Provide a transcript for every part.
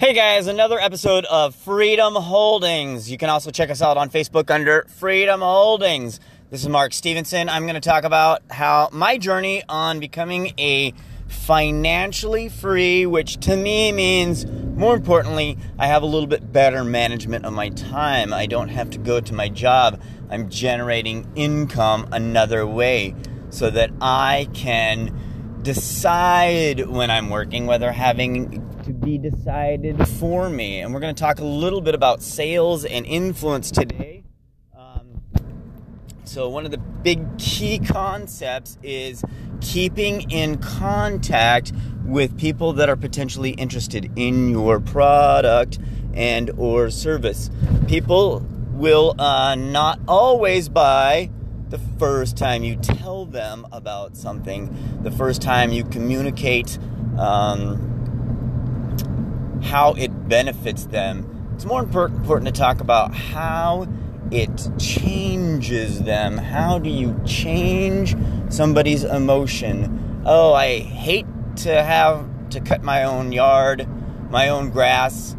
Hey guys, another episode of Freedom Holdings. You can also check us out on Facebook under Freedom Holdings. This is Mark Stevenson. I'm going to talk about how my journey on becoming a financially free, which to me means more importantly, I have a little bit better management of my time. I don't have to go to my job. I'm generating income another way so that I can decide when I'm working whether having to be decided for me. And we're going to talk a little bit about sales and influence today. Um, so, one of the big key concepts is keeping in contact with people that are potentially interested in your product and or service. People will uh, not always buy the first time you tell them about something, the first time you communicate um, how it benefits them. It's more important to talk about how it changes them. How do you change somebody's emotion? Oh, I hate to have to cut my own yard, my own grass.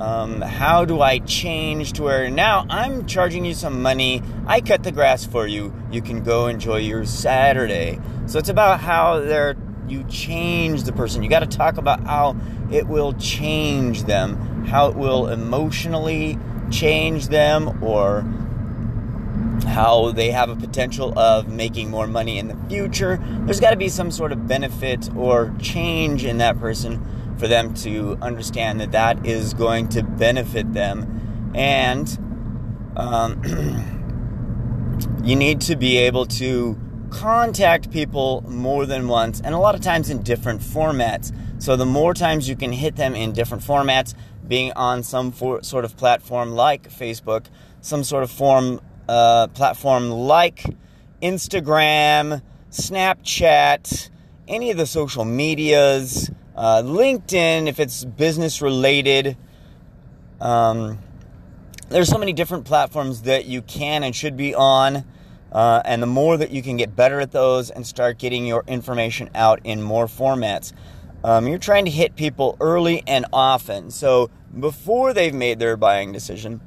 Um, how do I change to where now I'm charging you some money? I cut the grass for you. You can go enjoy your Saturday. So it's about how they're you change the person. You got to talk about how it will change them, how it will emotionally change them, or how they have a potential of making more money in the future. There's got to be some sort of benefit or change in that person for them to understand that that is going to benefit them. And um, you need to be able to contact people more than once and a lot of times in different formats. So the more times you can hit them in different formats, being on some for, sort of platform like Facebook, some sort of form uh, platform like Instagram, Snapchat, any of the social medias, uh, LinkedIn if it's business related. Um, there's so many different platforms that you can and should be on. Uh, and the more that you can get better at those and start getting your information out in more formats, um, you're trying to hit people early and often. So before they've made their buying decision,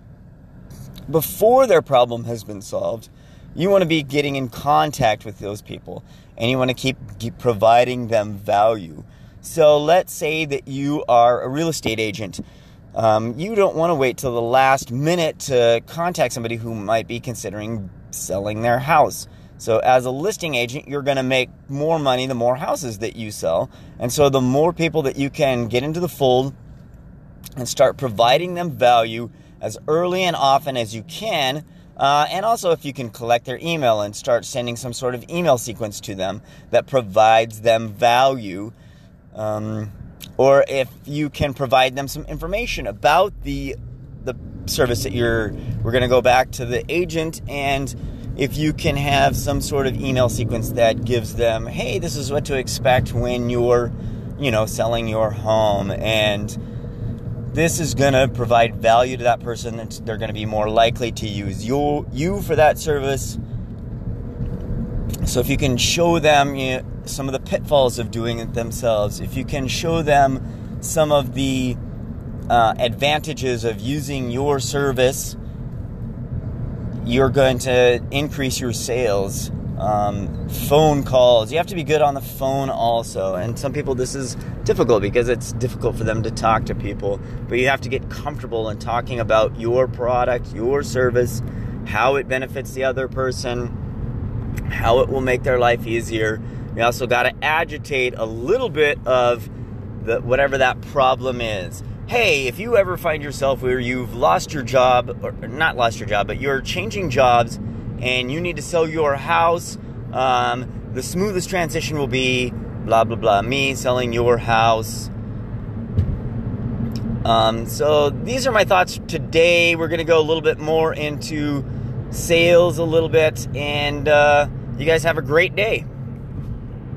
before their problem has been solved, you want to be getting in contact with those people and you want to keep, keep providing them value. So let's say that you are a real estate agent. Um, you don't want to wait till the last minute to contact somebody who might be considering selling their house. So, as a listing agent, you're going to make more money the more houses that you sell. And so, the more people that you can get into the fold and start providing them value as early and often as you can. Uh, and also, if you can collect their email and start sending some sort of email sequence to them that provides them value. Um, or if you can provide them some information about the the service that you're we're going to go back to the agent and if you can have some sort of email sequence that gives them hey this is what to expect when you're you know selling your home and this is going to provide value to that person that they're going to be more likely to use you you for that service so if you can show them you know, some of the pitfalls of doing it themselves if you can show them some of the uh, advantages of using your service, you're going to increase your sales. Um, phone calls. You have to be good on the phone also. And some people, this is difficult because it's difficult for them to talk to people. But you have to get comfortable in talking about your product, your service, how it benefits the other person, how it will make their life easier. You also got to agitate a little bit of the, whatever that problem is hey, if you ever find yourself where you've lost your job, or not lost your job, but you're changing jobs and you need to sell your house, um, the smoothest transition will be blah, blah, blah, me selling your house. Um, so these are my thoughts today. We're going to go a little bit more into sales a little bit, and uh, you guys have a great day.